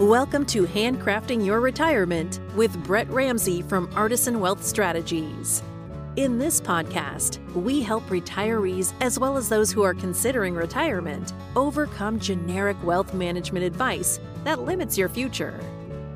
Welcome to Handcrafting Your Retirement with Brett Ramsey from Artisan Wealth Strategies. In this podcast, we help retirees as well as those who are considering retirement overcome generic wealth management advice that limits your future.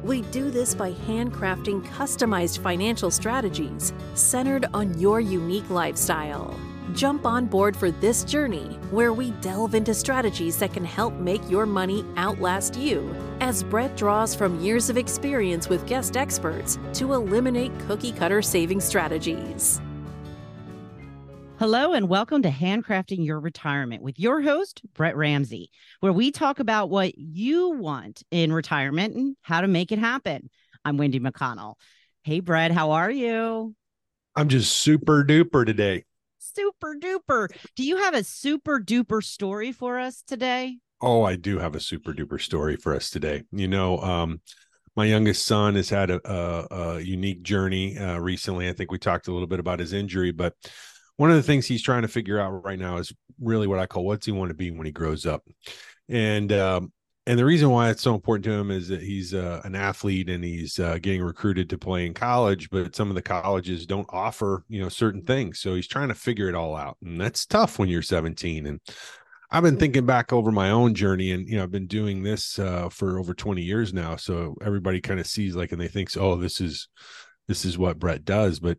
We do this by handcrafting customized financial strategies centered on your unique lifestyle. Jump on board for this journey where we delve into strategies that can help make your money outlast you as Brett draws from years of experience with guest experts to eliminate cookie cutter saving strategies. Hello, and welcome to Handcrafting Your Retirement with your host, Brett Ramsey, where we talk about what you want in retirement and how to make it happen. I'm Wendy McConnell. Hey, Brett, how are you? I'm just super duper today super duper. Do you have a super duper story for us today? Oh, I do have a super duper story for us today. You know, um, my youngest son has had a, a, a unique journey uh, recently. I think we talked a little bit about his injury, but one of the things he's trying to figure out right now is really what I call what's he want to be when he grows up. And um, and the reason why it's so important to him is that he's uh, an athlete and he's uh, getting recruited to play in college but some of the colleges don't offer you know certain things. So he's trying to figure it all out and that's tough when you're 17 and i've been thinking back over my own journey and you know i've been doing this uh, for over 20 years now so everybody kind of sees like and they think oh this is this is what brett does but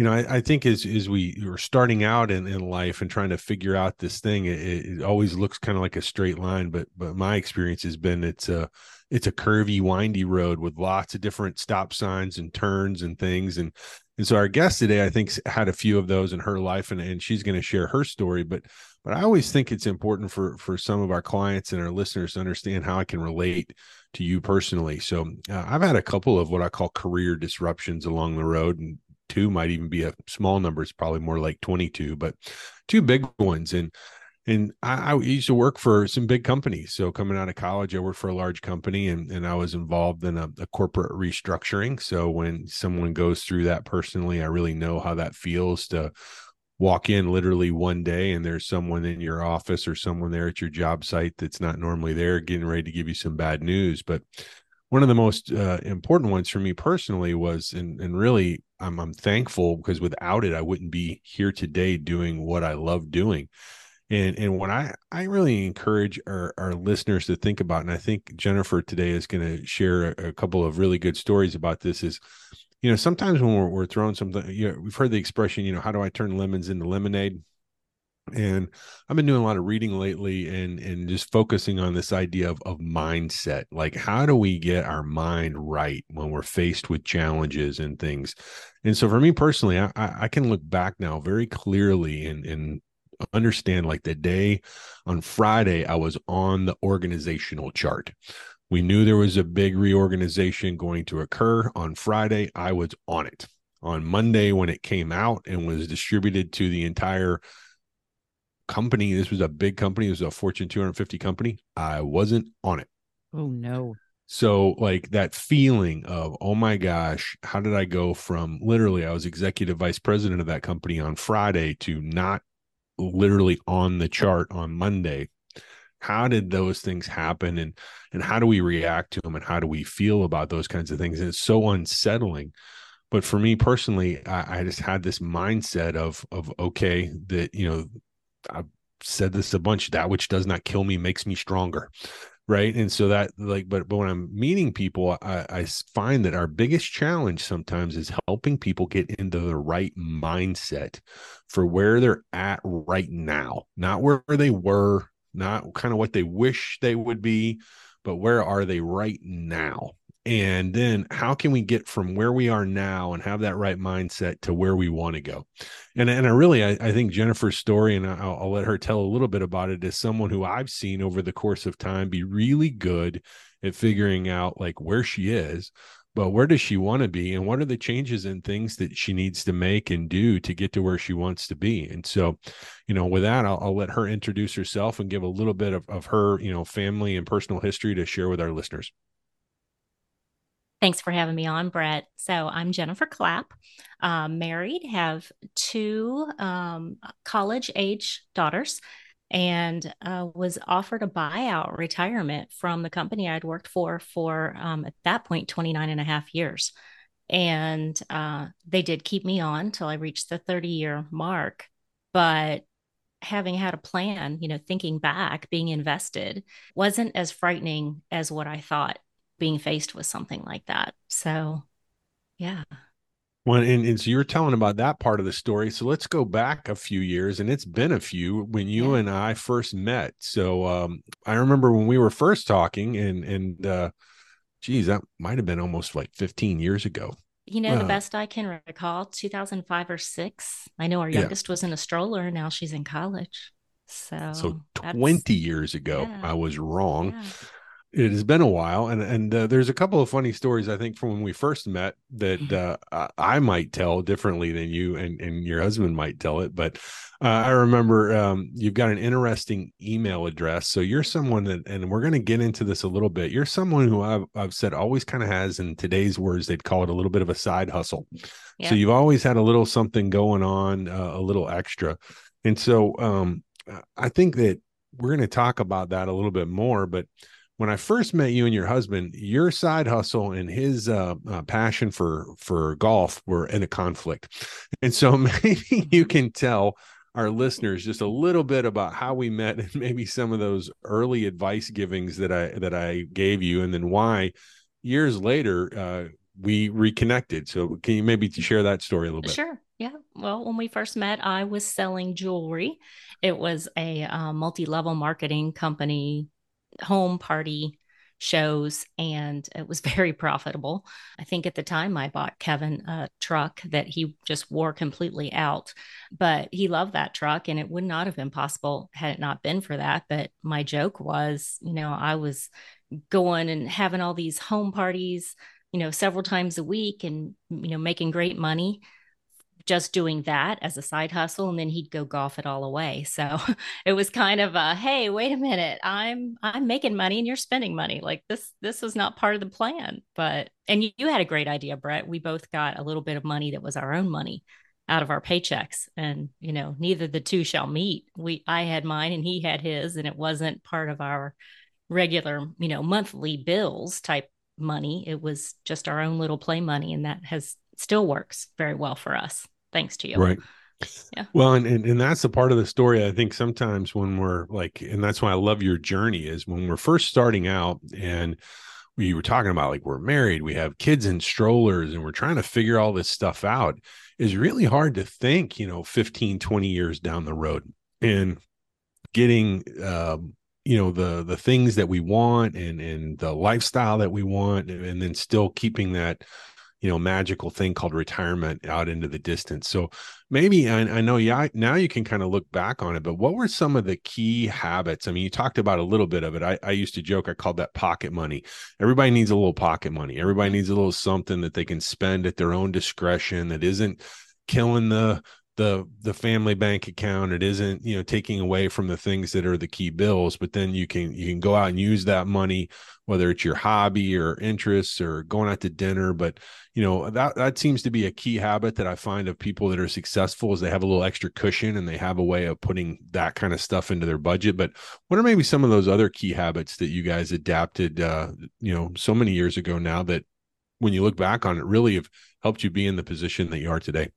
you know, I, I, think as as we are starting out in, in life and trying to figure out this thing, it, it always looks kind of like a straight line. But but my experience has been it's a it's a curvy, windy road with lots of different stop signs and turns and things. And and so our guest today, I think, had a few of those in her life, and and she's going to share her story. But but I always think it's important for for some of our clients and our listeners to understand how I can relate to you personally. So uh, I've had a couple of what I call career disruptions along the road, and two might even be a small number. It's probably more like 22, but two big ones. And and I, I, used to work for some big companies. So coming out of college, I worked for a large company and, and I was involved in a, a, corporate restructuring. So when someone goes through that personally, I really know how that feels to walk in literally one day and there's someone in your office or someone there at your job site that's not normally there getting ready to give you some bad news. But one of the most uh, important ones for me personally was and and really I'm I'm thankful because without it I wouldn't be here today doing what I love doing. And and what I I really encourage our, our listeners to think about, and I think Jennifer today is going to share a, a, couple of really good stories about this. Is you know sometimes when we're, we're throwing something, you know, we've heard the expression, you know, how do I turn lemons into lemonade? and i've been doing a lot of reading lately and and just focusing on this idea of, of mindset. Like how do we get our mind right when we're faced with challenges and things? And so for me personally i i can look back now very clearly and and understand like the day on friday i was on the organizational chart we knew there was a big reorganization going to occur on friday i was on it on monday when it came out and was distributed to the entire company. This was a big company. It was a Fortune 250 company. I wasn't on it. Oh no. So like that feeling of, oh my gosh, how did I go from literally I was executive vice president of that company on Friday to not literally on the chart on Monday? How did those things happen and and how do we react to them and how do we feel about those kinds of things? And it's so unsettling but for me personally I, I, just had this mindset of of okay that you know I've said this a bunch. That which does not kill me makes me stronger. Right. And so that like, but but when I'm meeting people, I, I find that our biggest challenge sometimes is helping people get into the right mindset for where they're at right now, not where they were, not kind of what they wish they would be, but where are they right now? and then how can we get from where we are now and have that right mindset to where we want to go and and i really I, I think jennifer's story and I'll, I'll, let her tell a little bit about it as someone who i've seen over the course of time be really good at figuring out like where she is but where does she want to be and what are the changes and things that she needs to make and do to get to where she wants to be and so you know with that i'll, I'll let her introduce herself and give a little bit of, of her you know family and personal history to share with our listeners Thanks for having me on, Brett. So I'm Jennifer Clapp, um, married, have two um, college age daughters. And uh, was offered a buyout retirement from the company I'd worked for for um, at that point 29 and a half years. And uh, they did keep me on till I reached the 30 year mark. But having had a plan, you know, thinking back, being invested wasn't as frightening as what I thought being faced with something like that. So, yeah. Well, and, and so you're telling about that part of the story. So let's go back a few years, and it's been a few when you and I first met. So um, I remember when we were first talking, and and uh, geez, that might have been almost like 15 years ago. You know, uh, the best I can recall, 2005 or six. I know our youngest yeah. was in a stroller. And now she's in college. So, so 20 years ago, yeah. I was wrong. Yeah it has been a while and and uh, there's a couple of funny stories i think from when we first met that mm-hmm. uh, i might tell differently than you and and your husband might tell it but uh, i remember um, you've got an interesting email address so you're someone that and we're going to get into this a little bit you're someone who i've, I've said always kind of has in today's words they'd call it a little bit of a side hustle yeah. so you've always had a little something going on uh, a little extra and so um, i think that we're going to talk about that a little bit more but when I first met you and your husband, your side hustle and his uh, uh, passion for for golf were in a conflict, and so maybe you can tell our listeners just a little bit about how we met and maybe some of those early advice givings that I that I gave you, and then why years later uh, we reconnected. So can you maybe share that story a little bit? Sure. Yeah. Well, when we first met, I was selling jewelry. It was a uh, multi level marketing company home party shows and it was very profitable. I think at the time I bought Kevin a truck that he just wore completely out, but he loved that truck and it would not have been possible had it not been for that. But my joke was, you know, I was going and having all these home parties, you know, several times a week and, you know, making great money just doing that as a side hustle and then he'd go golf it all away. So it was kind of a hey wait a minute i'm i'm making money and you're spending money. Like this this was not part of the plan but and you, you had a great idea brett. We both got a little bit of money that was our own money out of our paychecks and you know neither the two shall meet. We i had mine and he had his and it wasn't part of our regular you know monthly bills type money. It was just our own little play money and that has still works very well for us thanks to you. Right. Yeah. Well and, and and that's the part of the story i think sometimes when we're like and that's why i love your journey is when we're first starting out and we were talking about like we're married we have kids in strollers and we're trying to figure all this stuff out is really hard to think you know 15 20 years down the road and getting um you know the the things that we want and and the lifestyle that we want and then still keeping that you know magical thing called retirement out into the distance. So maybe i, I know yeah now you can kind of look back on it but what were some of the key habits? I mean you talked about a little bit of it. I, I used to joke i called that pocket money. Everybody needs a little pocket money. Everybody needs a little something that they can spend at their own discretion that isn't killing the the the family bank account it isn't you know taking away from the things that are the key bills but then you can you can go out and use that money whether it's your hobby or interests or going out to dinner. But you know that that seems to be a key habit that i find of people that are successful is they have a little extra cushion and they have a way of putting that kind of stuff into their budget. But what are maybe some of those other key habits that you guys adapted uh you know so many years ago now that when you look back on it really have helped you be in the position that you are today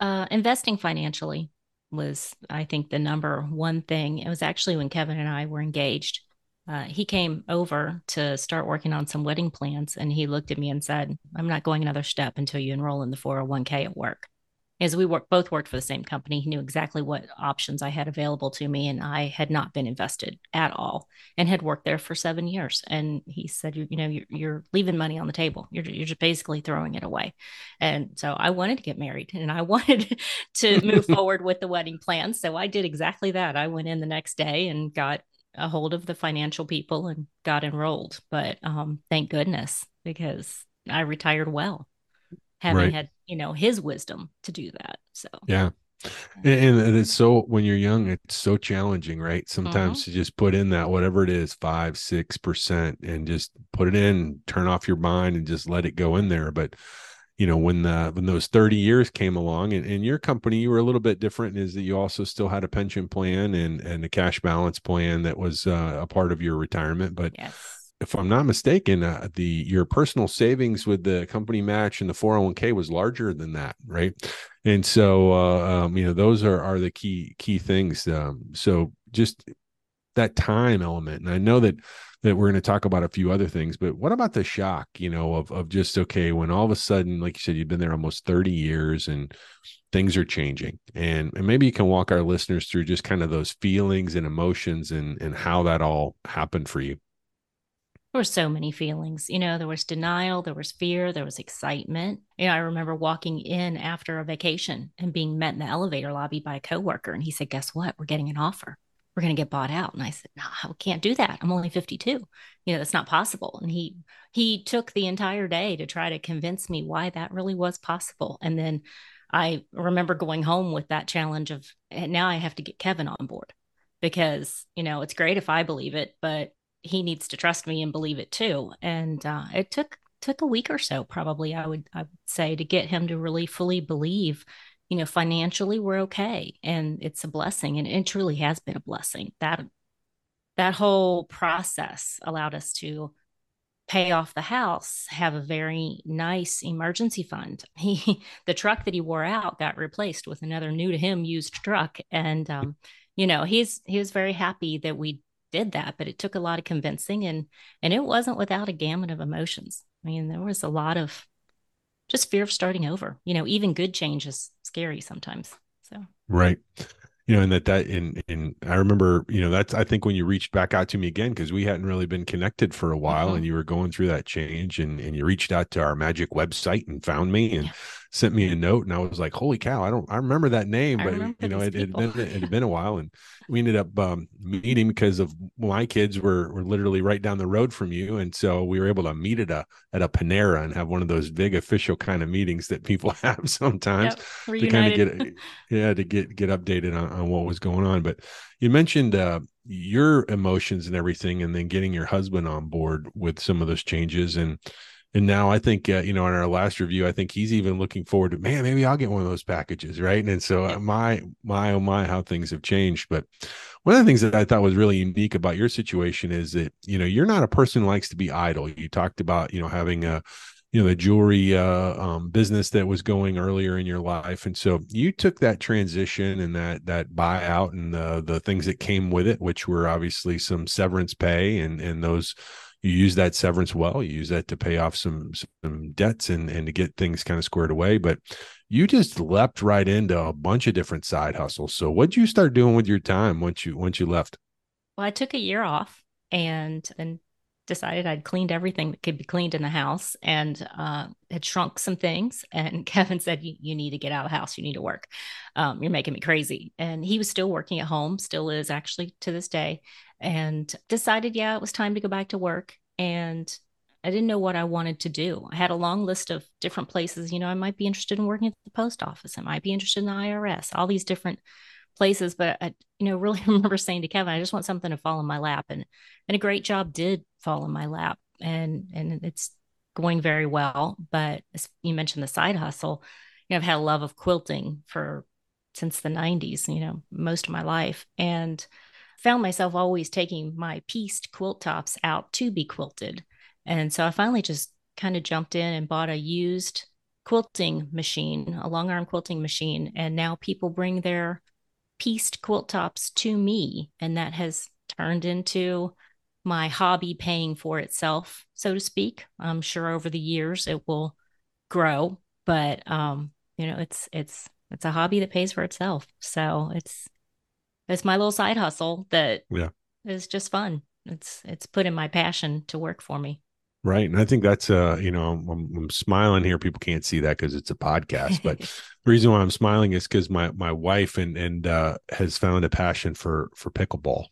uh investing financially was i think the number one thing. It was actually when kevin and i were engaged. Uh, he came over to start working on some wedding plans and he looked at me and said i'm not going another step until you enroll in the 401k at work as we work, both worked for the same company. He knew exactly what options i had available to me and i had not been invested at all and had worked there for seven years. And he said you, you know you're, you're leaving money on the table. You're, you're just basically throwing it away. And so i wanted to get married and i wanted to move forward with the wedding plan. So i did exactly that. I went in the next day and got a hold of the financial people and got enrolled. But um, thank goodness because I retired well, having right. had you know his wisdom to do that. So yeah. And, and it's so when you're young, it's so challenging, right? Sometimes mm-hmm. to just put in that whatever it is, five, six percent, and just put it in, turn off your mind, and just let it go in there. But you know when the when those 30 years came along and, and your company you were a little bit different is that you also still had a pension plan and and a cash balance plan that was uh, a part of your retirement but yes. If i'm not mistaken uh, the your personal savings with the company match and the 401k was larger than that right? And so uh, um, you know those are are the key key things um, so just that time element and i know that that we're going to talk about a few other things but what about the shock you know of of just okay when all of a sudden like you said you've been there almost 30 years and things are changing and, and maybe you can walk our listeners through just kind of those feelings and emotions and and how that all happened for you there were so many feelings you know there was denial there was fear there was excitement you know i remember walking in after a vacation and being met in the elevator lobby by a coworker and he said guess what we're getting an offer we're going to get bought out. And I said, no, I can't do that. I'm only 52. You know, that's not possible. And he, he took the entire day to try to convince me why that really was possible. And then I remember going home with that challenge of, and now I have to get Kevin on board because, you know, it's great if I believe it, but he needs to trust me and believe it too. And uh, it took, took a week or so probably I would I would say to get him to really fully believe you know, financially we're okay and it's a blessing and it truly has been a blessing. That that whole process allowed us to pay off the house, have a very nice emergency fund. He the truck that he wore out got replaced with another new to him used truck and um you know, he's he was very happy that we did that, but it took a lot of convincing and and it wasn't without a gamut of emotions. I mean, there was a lot of just fear of starting over. You know, even good change is scary sometimes. So right. You know, and that that in in I remember, you know, that's I think when you reached back out to me again, because we hadn't really been connected for a while mm-hmm. and you were going through that change and and you reached out to our magic website and found me and yeah sent me a note and I was like, holy cow, I don't, I remember that name, but you know, it, had been, it had been a while and we ended up um, meeting because of my kids were, were literally right down the road from you. And so we were able to meet at a, at a Panera and have one of those big official kind of meetings that people have sometimes yep, to kind of get, yeah, to get, get updated on, on what was going on. But you mentioned, uh, your emotions and everything, and then getting your husband on board with some of those changes. And, and now I think uh, you know in our last review, I think he's even looking forward to man, maybe I'll get one of those packages, right? And so uh, my my oh my, how things have changed. But one of the things that I thought was really unique about your situation is that you know you're not a person who likes to be idle. You talked about you know having a you know the jewelry uh, um, business that was going earlier in your life, and so you took that transition and that that buyout and the the things that came with it, which were obviously some severance pay and and those you use that severance well you use that to pay off some some debts and and to get things kind of squared away but you just leapt right into a bunch of different side hustles. So what'd you start doing with your time once you once you left? Well i took a year off and and decided I'd cleaned everything that could be cleaned in the house and uh, had shrunk some things. And Kevin said, you, need to get out of the house. You need to work. Um, you're making me crazy. And he was still working at home, still is actually to this day, and decided, yeah, it was time to go back to work. And I didn't know what I wanted to do. I had a long list of different places. You know, I might be interested in working at the post office. I might be interested in the IRS, all these different places. But I, you know, really remember saying to Kevin, I just want something to fall in my lap. And and a great job did fall in my lap. And and it's going very well. But you mentioned the side hustle, you know, I've had a love of quilting for since the 90s, you know, most of my life. And found myself always taking my pieced quilt tops out to be quilted. And so I finally just kind of jumped in and bought a used quilting machine, a long arm quilting machine. And now people bring their pieced quilt tops to me. And that has turned into my hobby paying for itself, so to speak. I'm sure over the years it will grow, but um, you know, it's it's it's a hobby that pays for itself. So it's it's my little side hustle that yeah is just fun. It's it's putting my passion to work for me. Right. And I think that's, uh, you know, I'm, I'm smiling here. People can't see that because it's a podcast, but the reason why I'm smiling is because my, my wife and, and, uh, has found a passion for, for pickleball.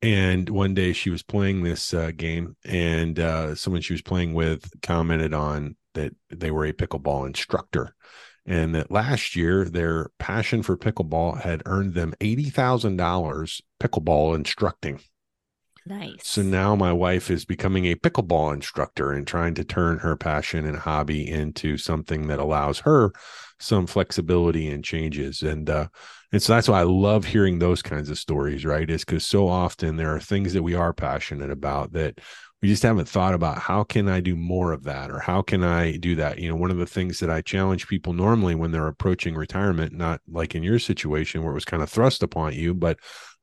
And one day she was playing this uh, game and, uh, someone she was playing with commented on that they were a pickleball instructor and that last year their passion for pickleball had earned them $80,000 pickleball instructing Nice. So now my wife is becoming a pickleball instructor and trying to turn her passion and hobby into something that allows her some flexibility and changes. And uh and so that's why I love hearing those kinds of stories, right? Is because so often there are things that we are passionate about that we just haven't thought about how can I do more of that or how can I do that? You know, one of the things that I challenge people normally when they're approaching retirement, not like in your situation where it was kind of thrust upon you, but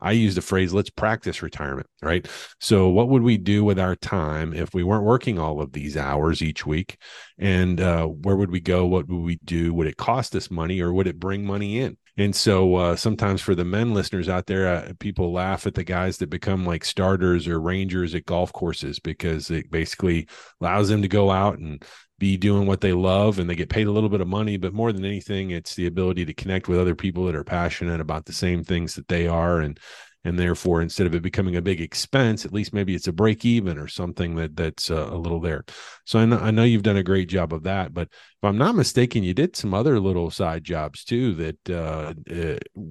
I use the phrase, let's practice retirement, right? So, what would we do with our time if we weren't working all of these hours each week? And uh, where would we go? What would we do? Would it cost us money or would it bring money in? And so uh, sometimes for the men listeners out there, uh, people laugh at the guys that become like starters or rangers at golf courses because it basically allows them to go out and be doing what they love and they get paid a little bit of money. But more than anything, it's the ability to connect with other people that are passionate about the same things that they are and and therefore instead of it becoming a big expense at least maybe it's a break even or something that that's uh, a little there so I know, I know you've done a great job of that but if i'm not mistaken you did some other little side jobs too that uh, uh,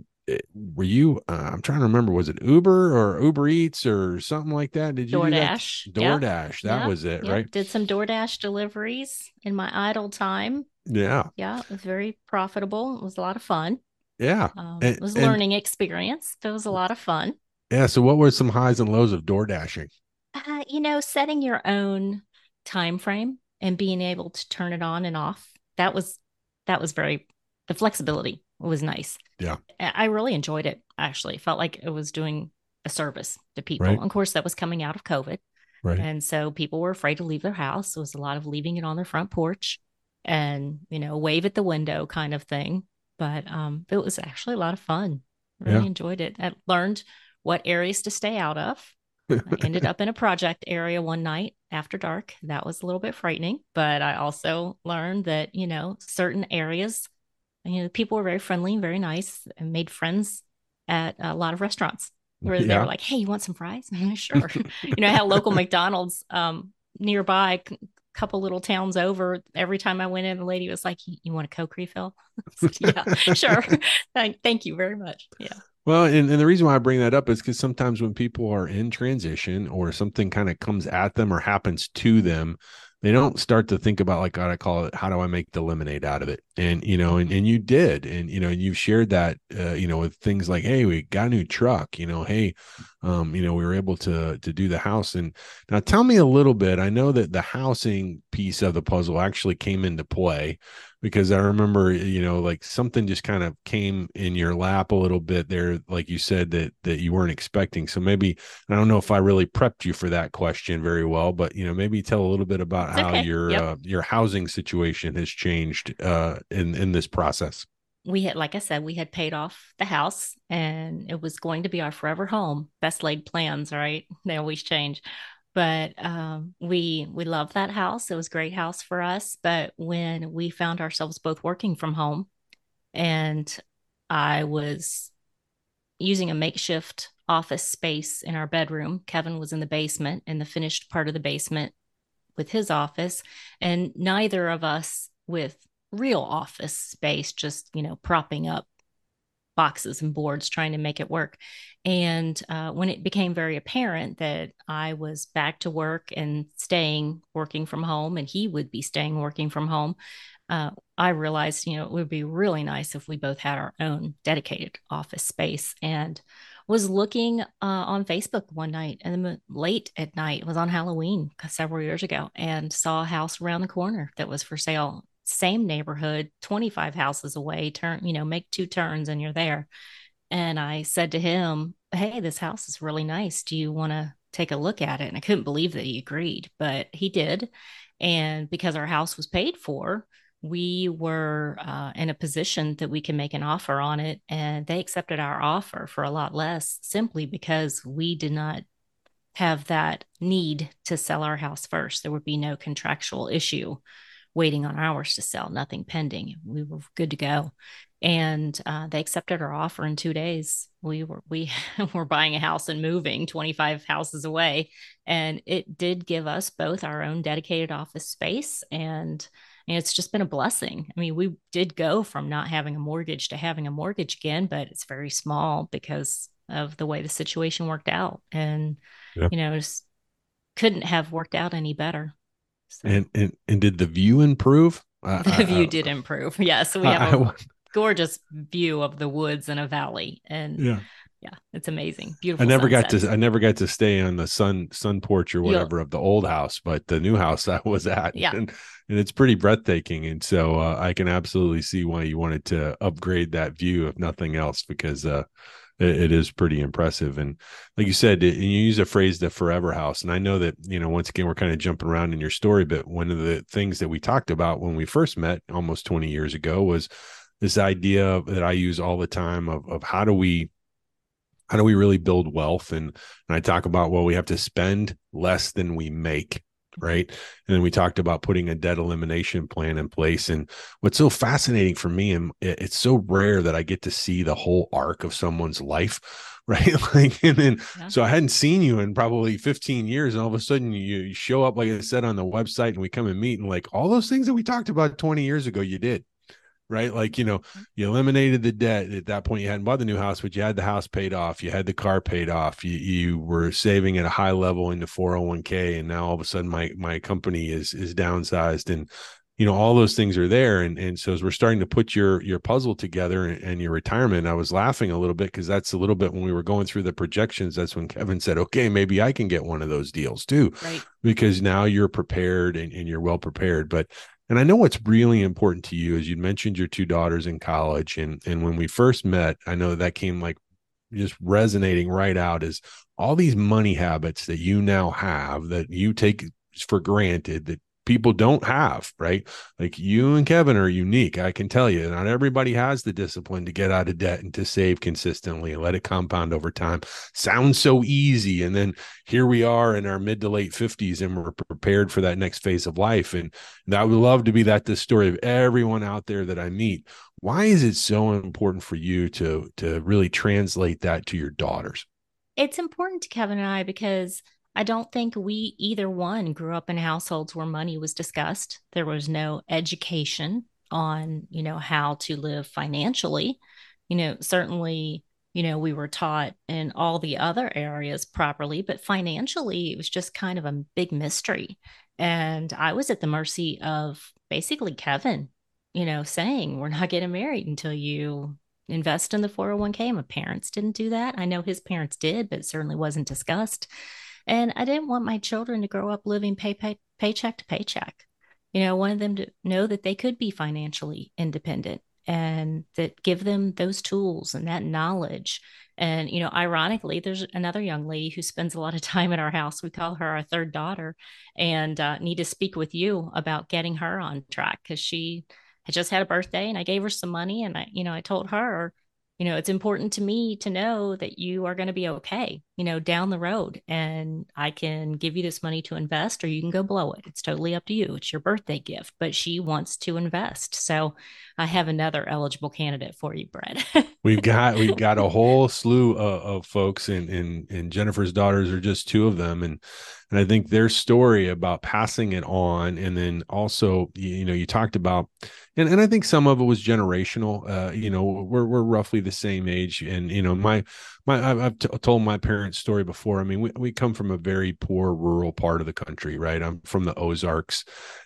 were you uh, i'm trying to remember was it uber or uber eats or something like that did you doordash doordash that yep. was it yep. right did some doordash deliveries in my idle time yeah yeah it was very profitable it was a lot of fun yeah. Um, and, it was a learning experience. It was a lot of fun. Yeah. So what were some highs and lows of door dashing? Uh, you know, setting your own time frame and being able to turn it on and off. That was that was very the flexibility was nice. Yeah. I really enjoyed it actually. Felt like it was doing a service to people. Right. Of course, that was coming out of COVID. Right. And so people were afraid to leave their house. It was a lot of leaving it on their front porch and, you know, wave at the window kind of thing but um, it was actually a lot of fun. Really yeah. enjoyed it. I learned what areas to stay out of. I ended up in a project area one night after dark. That was a little bit frightening, but I also learned that, you know, certain areas, you know, people were very friendly, very nice, and made friends at a lot of restaurants where yeah. they were like, Hey, you want some fries? sure. you know, I had a local McDonald's um, nearby a couple little towns over. Every time I went in, the lady was like, "You want a Coke refill?" yeah, sure. thank, thank you very much. Yeah. Well, and, and the reason why I bring that up is because sometimes when people are in transition or something kind of comes at them or happens to them, they don't start to think about like what I call it, how do I make the lemonade out of it? And you know, and, and you did, and you know, and you've shared that, uh, you know, with things like, hey, we got a new truck, you know, hey, um, you know, we were able to to do the house. And now, tell me a little bit. I know that the housing piece of the puzzle actually came into play because I remember, you know, like something just kind of came in your lap a little bit there, like you said that that you weren't expecting. So maybe I don't know if I really prepped you for that question very well, but you know, maybe tell a little bit about how okay. your yep. uh, your housing situation has changed uh, in in this process. We had, like I said, we had paid off the house, and it was going to be our forever home. Best laid plans, right? They always change but um, we we love that house. It was a great house for us. But when we found ourselves both working from home, and I was using a makeshift office space in our bedroom, Kevin was in the basement in the finished part of the basement with his office, and neither of us with real office space, just you know propping up boxes and boards trying to make it work. And uh, when it became very apparent that I was back to work and staying working from home, and he would be staying working from home, uh, I realized, you know, it would be really nice if we both had our own dedicated office space. And was looking uh, on Facebook one night and late at night, it was on Halloween several years ago, and saw a house around the corner that was for sale same neighborhood 25 houses away turn you know make two turns and you're there. And i said to him hey this house is really nice. Do you want to take a look at it? And i couldn't believe that he agreed but he did. And because our house was paid for we were uh, in a position that we can make an offer on it. And they accepted our offer for a lot less simply because we did not have that need to sell our house first. There would be no contractual issue waiting on ours to sell, nothing pending. We were good to go. And uh, they accepted our offer in two days. We were we were buying a house and moving 25 houses away, and it did give us both our own dedicated office space, and, and it's just been a blessing. I mean, we did go from not having a mortgage to having a mortgage again, but it's very small because of the way the situation worked out. And, Yep. you know, just couldn't have worked out any better. So And and and did the view improve? I- the I- view I- did improve. Yes. we have a gorgeous view of the woods and a valley. And yeah. yeah, it's amazing. Beautiful. I never got to I never got to stay on the sun sun porch or You'll- whatever of the old house, but the new house I was at, Yeah. and, and it's pretty breathtaking. And so uh, I can absolutely see why you wanted to upgrade that view, if nothing else, because uh, it, it is pretty impressive. And like you said, it, you use a phrase, the forever house, and I know that you know once again we're kind of jumping around in your story, but one of the things that we talked about when we first met almost twenty years ago was this idea that I use all the time of of how do we how do we really build wealth? And and i talk about well we have to spend less than we make right? And then we talked about putting a debt elimination plan in place. And what's so fascinating for me and it's so rare that i get to see the whole arc of someone's life right? Like and then Yeah. so i hadn't seen you in probably 15 years and all of a sudden you, you show up like i said on the website and we come and meet and like all those things that we talked about 20 years ago you did right like you know mm-hmm. you eliminated the debt at that point you hadn't bought the new house but you had the house paid off you had the car paid off you, you were saving at a high level in the 401k and now all of a sudden my my company is is downsized and you know all those things are there and and so as we're starting to put your your puzzle together and, and your retirement i was laughing a little bit because that's a little bit when we were going through the projections that's when kevin said okay maybe i can get one of those deals too Right. because now you're prepared and, and you're well prepared. But and I know what's really important to you is you mentioned your two daughters in college, and and when we first met, I know that came like just resonating right out is all these money habits that you now have that you take for granted that people don't have, right? Like you and Kevin are unique. I can tell you, not everybody has the discipline to get out of debt and to save consistently and let it compound over time. Sounds so easy. And then here we are in our mid to late 50s and we're prepared for that next phase of life. And, I would love to be that the story of everyone out there that I meet. Why is it so important for you to to really translate that to your daughters? It's important to Kevin and I because I don't think we either one grew up in households where money was discussed. There was no education on, you know, how to live financially. You know, certainly, you know, we were taught in all the other areas properly, but financially, it was just kind of a big mystery. And I was at the mercy of basically Kevin, you know, saying, we're not getting married until you invest in the 401k. My parents didn't do that. I know his parents did, but it certainly wasn't discussed. And I didn't want my children to grow up living pay, pay, paycheck to paycheck. You know, I wanted them to know that they could be financially independent and that give them those tools and that knowledge. And, you know, ironically, there's another young lady who spends a lot of time at our house. We call her our third daughter and uh, need to speak with you about getting her on track because she had just had a birthday and I gave her some money and I, you know, I told her, you know, it's important to me to know that you are going to be okay, you know, down the road. And I can give you this money to invest or you can go blow it. It's totally up to you. It's your birthday gift, but she wants to invest. So I have another eligible candidate for you, Brett. We've got we've got a whole slew of, of folks, and and and Jennifer's daughters are just two of them, and and I think their story about passing it on, and then also you, know you talked about, and and I think some of it was generational. Uh, you know, we're we're roughly the same age, and you know my my I've, I've t- told my parents' story before. I mean, we we come from a very poor rural part of the country, right? I'm from the Ozarks,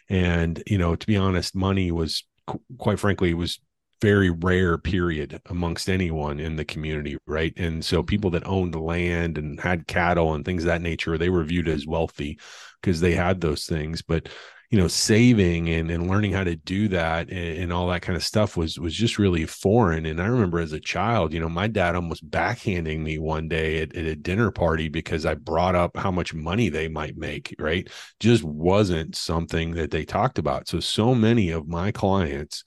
and you know, to be honest, money was qu- quite frankly was very rare period amongst anyone in the community right and so mm-hmm. people that owned land and had cattle and things of that nature they were viewed as wealthy because they had those things but you know saving and, and learning how to do that and, and all that kind of stuff was was just really foreign. And i remember as a child you know my dad almost backhanding me one day at, at a dinner party because i brought up how much money they might make right? Just wasn't something that they talked about. So so many of my clients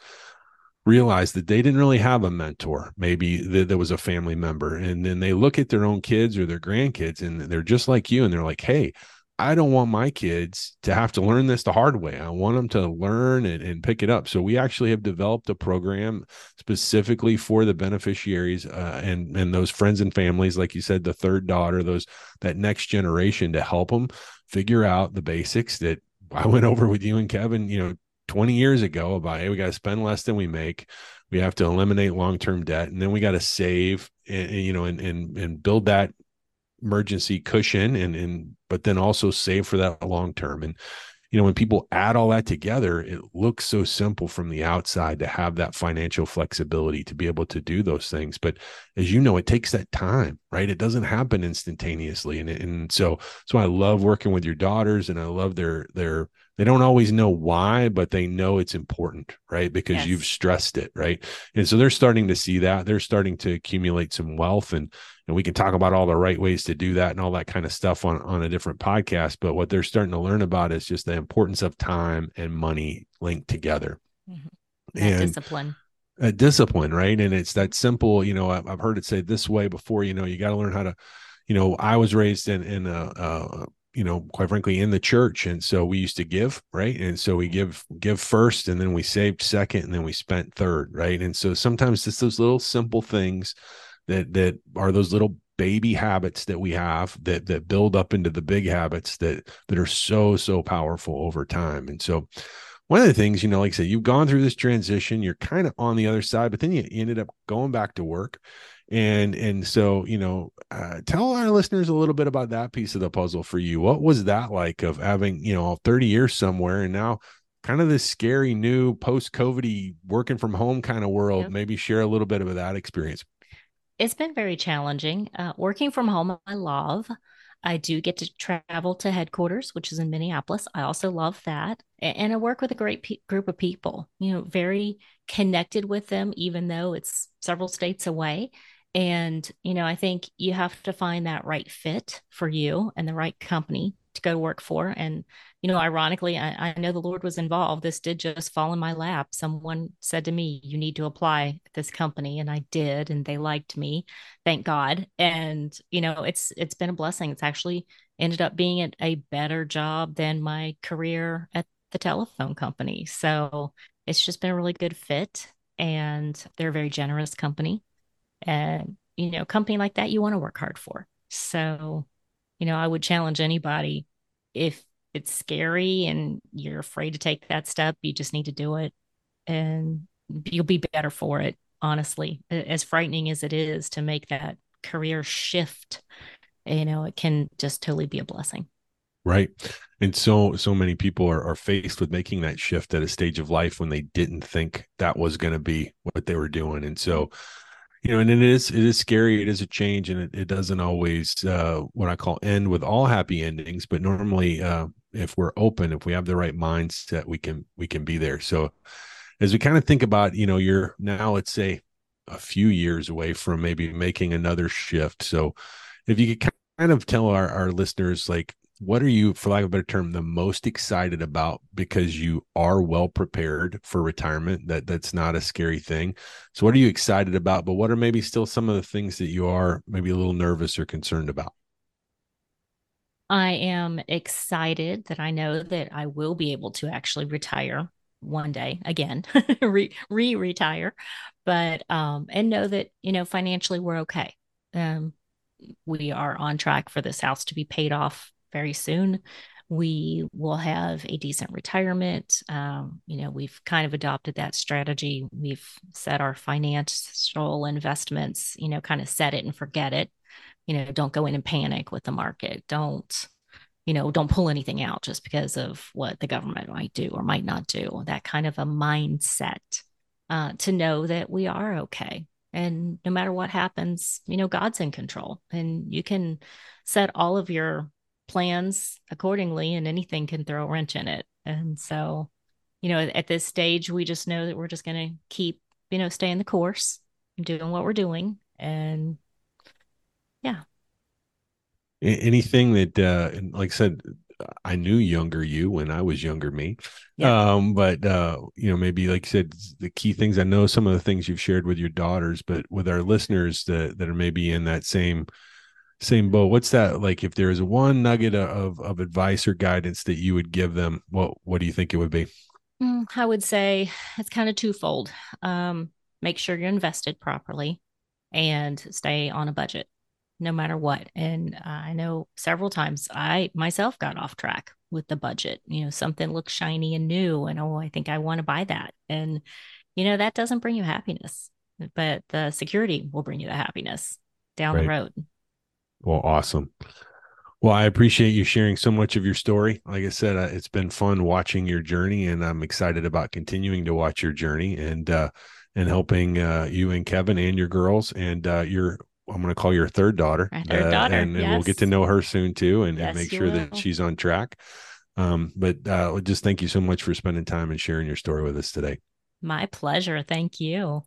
realized that they didn't really have a mentor. Maybe th- there was a family member and then they look at their own kids or their grandkids and they're just like you and they're like hey i don't want my kids to have to learn this the hard way. I want them to learn and, and pick it up. So we actually have developed a program specifically for the beneficiaries uh, and and those friends and families like you said the third daughter those that next generation to help them figure out the basics that i went over with you and kevin you know 20 years ago about hey we got to spend less than we make. We have to eliminate long-term debt and then we got to save and, and, you know and, and and build that emergency cushion and and but then also save for that long term. And you know when people add all that together it looks so simple from the outside to have that financial flexibility to be able to do those things. But as you know it takes that time right? It doesn't happen instantaneously. And and so so i love working with your daughters and i love their their they don't always know why but they know it's important right? Because yes. you've stressed it right? And so they're starting to see that. They're starting to accumulate some wealth and and we can talk about all the right ways to do that and all that kind of stuff on on a different podcast. But what they're starting to learn about is just the importance of time and money linked together. Mm-hmm. and discipline. a discipline right? And it's that simple you know i've heard it say this way before you know you got to learn how to you know i was raised in in a, a you know quite frankly in the church. And so we used to give right? And so we give give first and then we saved second and then we spent third right? And so sometimes it's those little simple things that that are those little baby habits that we have that that build up into the big habits that that are so so powerful over time. And so one of the things you know like i said you've gone through this transition you're kind of on the other side but then you ended up going back to work. And and so you know uh, tell our listeners a little bit about that piece of the puzzle for you. What was that like of having you know 30 years somewhere and now kind of this scary new post covid working from home kind of world? Maybe share a little bit of that experience it's been very challenging uh, working from home i love I do get to travel to headquarters, which is in Minneapolis. I also love that. And I work with a great pe- group of people, you know, very connected with them, even though it's several states away. And, you know, I think you have to find that right fit for you and the right company to go work for. And, you know, ironically, I, I, know the Lord was involved. This did just fall in my lap. Someone said to me, You need to apply at this company. And I did, and they liked me. Thank God. And, you know, it's it's been a blessing. It's actually ended up being a, a better job than my career at the telephone company. So it's just been a really good fit. And they're a very generous company and you know company like that you want to work hard for so you know i would challenge anybody if it's scary and you're afraid to take that step you just need to do it. And you'll be better for it honestly as frightening as it is to make that career shift you know it can just totally be a blessing. Right. And so so many people are, are faced with making that shift at a stage of life when they didn't think that was going to be what they were doing. And so you know and it is it is scary it is a change and it, it doesn't always uh what i call end with all happy endings but normally uh if we're open if we have the right mindset we can we can be there so as we kind of think about you know you're now let's say a few years away from maybe making another shift so if you could kind of tell our, our listeners like what are you, for lack of a better term, the most excited about because you are well prepared for retirement? That that's not a scary thing. So, what are you excited about? But what are maybe still some of the things that you are maybe a little nervous or concerned about? I am excited that I know that I will be able to actually retire one day again, re retire, but um, and know that you know financially we're okay. Um, we are on track for this house to be paid off very soon. We will have a decent retirement. Um, you know, we've kind of adopted that strategy. We've set our financial investments, you know, kind of set it and forget it. You know, don't go in and panic with the market. Don't, you know, don't pull anything out just because of what the government might do or might not do. That kind of a mindset uh, to know that we are okay. And no matter what happens, you know, God's in control and you can set all of your plans accordingly and anything can throw a wrench in it. And so, you know, at this stage, we just know that we're just going to keep, you know, staying the course, doing what we're doing. And yeah. Anything that, uh, like I said, I knew younger you when I was younger me. Yeah. Um, but uh, you know, maybe like you said, the key things I know some of the things you've shared with your daughters, but with our listeners that that are maybe in that same same boat what's that like if there's one nugget of of advice or guidance that you would give them what what do you think it would be mm, i would say it's kind of twofold um, make sure you're invested properly and stay on a budget no matter what. And uh, I know several times I myself got off track with the budget. You know, something looks shiny and new, and oh, I think I want to buy that. And, you know, that doesn't bring you happiness, but the security will bring you the happiness down right. the road. Well, awesome. Well, I appreciate you sharing so much of your story. Like I said, uh, it's been fun watching your journey, and I'm excited about continuing to watch your journey and uh, and helping uh, you and Kevin and your girls and uh, your I'm going to call your third daughter, third uh, daughter and, and yes. we'll get to know her soon too, and, yes, and make sure will. that she's on track. Um, but uh, just thank you so much for spending time and sharing your story with us today. My pleasure. Thank you.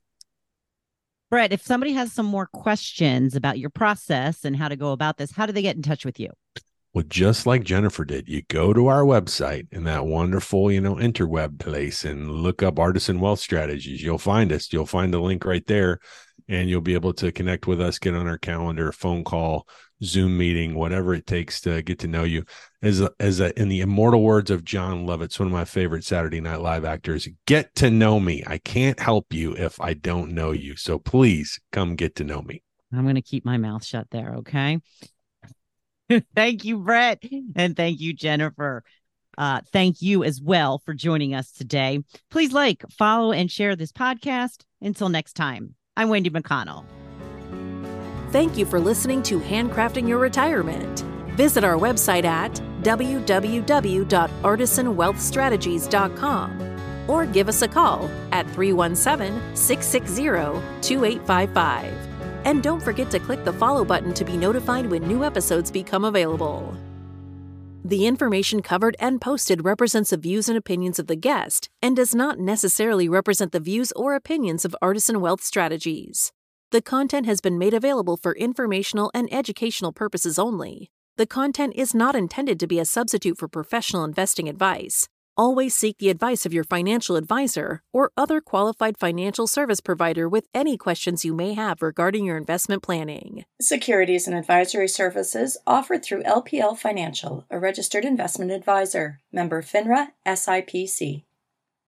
Brett, if somebody has some more questions about your process and how to go about this, how do they get in touch with you? Well, just like Jennifer did, you go to our website in that wonderful, you know, interweb place and look up Artisan Wealth Strategies. You'll find us. You'll find the link right there and you'll be able to connect with us, get on our calendar, phone call, Zoom meeting, whatever it takes to get to know you. As a, as a, in the immortal words of Jon Lovitz, one of my favorite Saturday Night Live actors, get to know me. I can't help you if I don't know you. So please come get to know me. I'm going to keep my mouth shut there. Okay. thank you, Brett. And thank you, Jennifer. Uh, thank you as well for joining us today. Please like, follow, and share this podcast. Until next time. I'm Wendy McConnell. Thank you for listening to Handcrafting Your Retirement. Visit our website at www.artisanwealthstrategies.com or give us a call at 317 660 2855. And don't forget to click the follow button to be notified when new episodes become available. The information covered and posted represents the views and opinions of the guest and does not necessarily represent the views or opinions of Artisan Wealth Strategies. The content has been made available for informational and educational purposes only. The content is not intended to be a substitute for professional investing advice. Always seek the advice of your financial advisor or other qualified financial service provider with any questions you may have regarding your investment planning. Securities and advisory services offered through LPL Financial, a registered investment advisor, member FINRA SIPC.